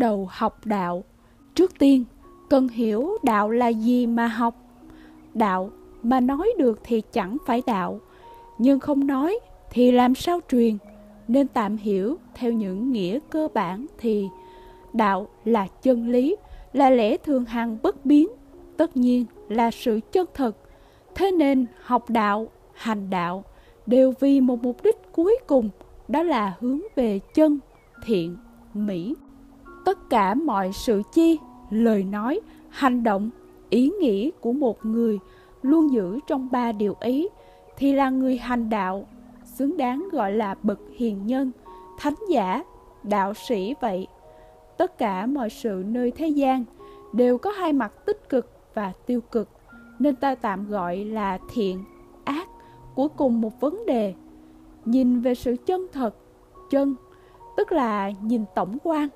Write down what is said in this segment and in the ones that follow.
đầu học đạo. Trước tiên, cần hiểu đạo là gì mà học. Đạo mà nói được thì chẳng phải đạo. Nhưng không nói thì làm sao truyền? Nên tạm hiểu theo những nghĩa cơ bản thì đạo là chân lý, là lẽ thường hằng bất biến, tất nhiên là sự chân thực thế nên học đạo, hành đạo đều vì một mục đích cuối cùng, đó là hướng về chân, thiện, mỹ cả mọi sự chi, lời nói, hành động, ý nghĩ của một người luôn giữ trong ba điều ấy, thì là người hành đạo, xứng đáng gọi là bậc hiền nhân, thánh giả, đạo sĩ vậy. Tất cả mọi sự nơi thế gian đều có hai mặt tích cực và tiêu cực, nên ta tạm gọi là thiện, ác của cùng một vấn đề. Nhìn về sự chân thật, chân, tức là nhìn tổng quan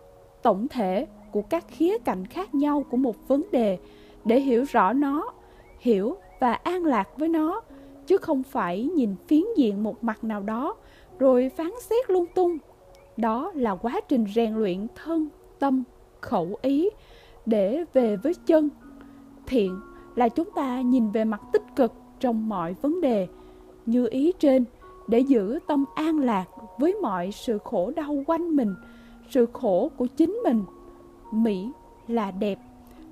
tổng thể của các khía cạnh khác nhau của một vấn đề để hiểu rõ nó, hiểu và an lạc với nó, chứ không phải nhìn phiến diện một mặt nào đó rồi phán xét lung tung. Đó là quá trình rèn luyện thân, tâm, khẩu ý để về với chân. Thiện là chúng ta nhìn về mặt tích cực trong mọi vấn đề, như ý trên, để giữ tâm an lạc với mọi sự khổ đau quanh mình sự khổ của chính mình. Mỹ là đẹp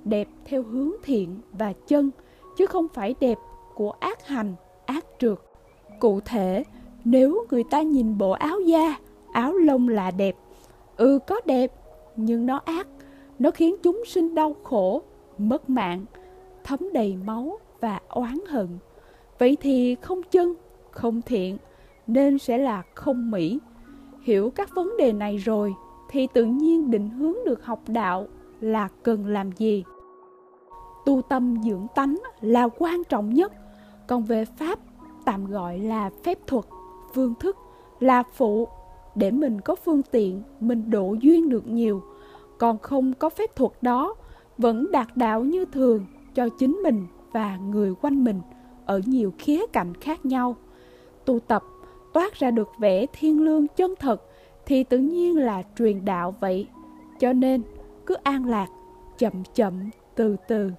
đẹp theo hướng thiện và chân, chứ không phải đẹp của ác hành, ác trượt cụ thể, nếu người ta nhìn bộ áo da, áo lông là đẹp. Ừ có đẹp, nhưng nó ác. Nó khiến chúng sinh đau khổ, mất mạng, thấm đầy máu và oán hận. Vậy thì không chân, không thiện, nên sẽ là không mỹ. Hiểu các vấn đề này rồi thì tự nhiên định hướng được học đạo là cần làm gì? Tu tâm dưỡng tánh là quan trọng nhất. Còn về pháp, tạm gọi là phép thuật, phương thức là phụ. Để mình có phương tiện, mình độ duyên được nhiều. Còn không có phép thuật đó, vẫn đạt đạo như thường cho chính mình và người quanh mình ở nhiều khía cạnh khác nhau. Tu tập, toát ra được vẻ thiên lương chân thật thì tự nhiên là truyền đạo vậy. Cho nên, cứ an lạc, chậm chậm, từ từ.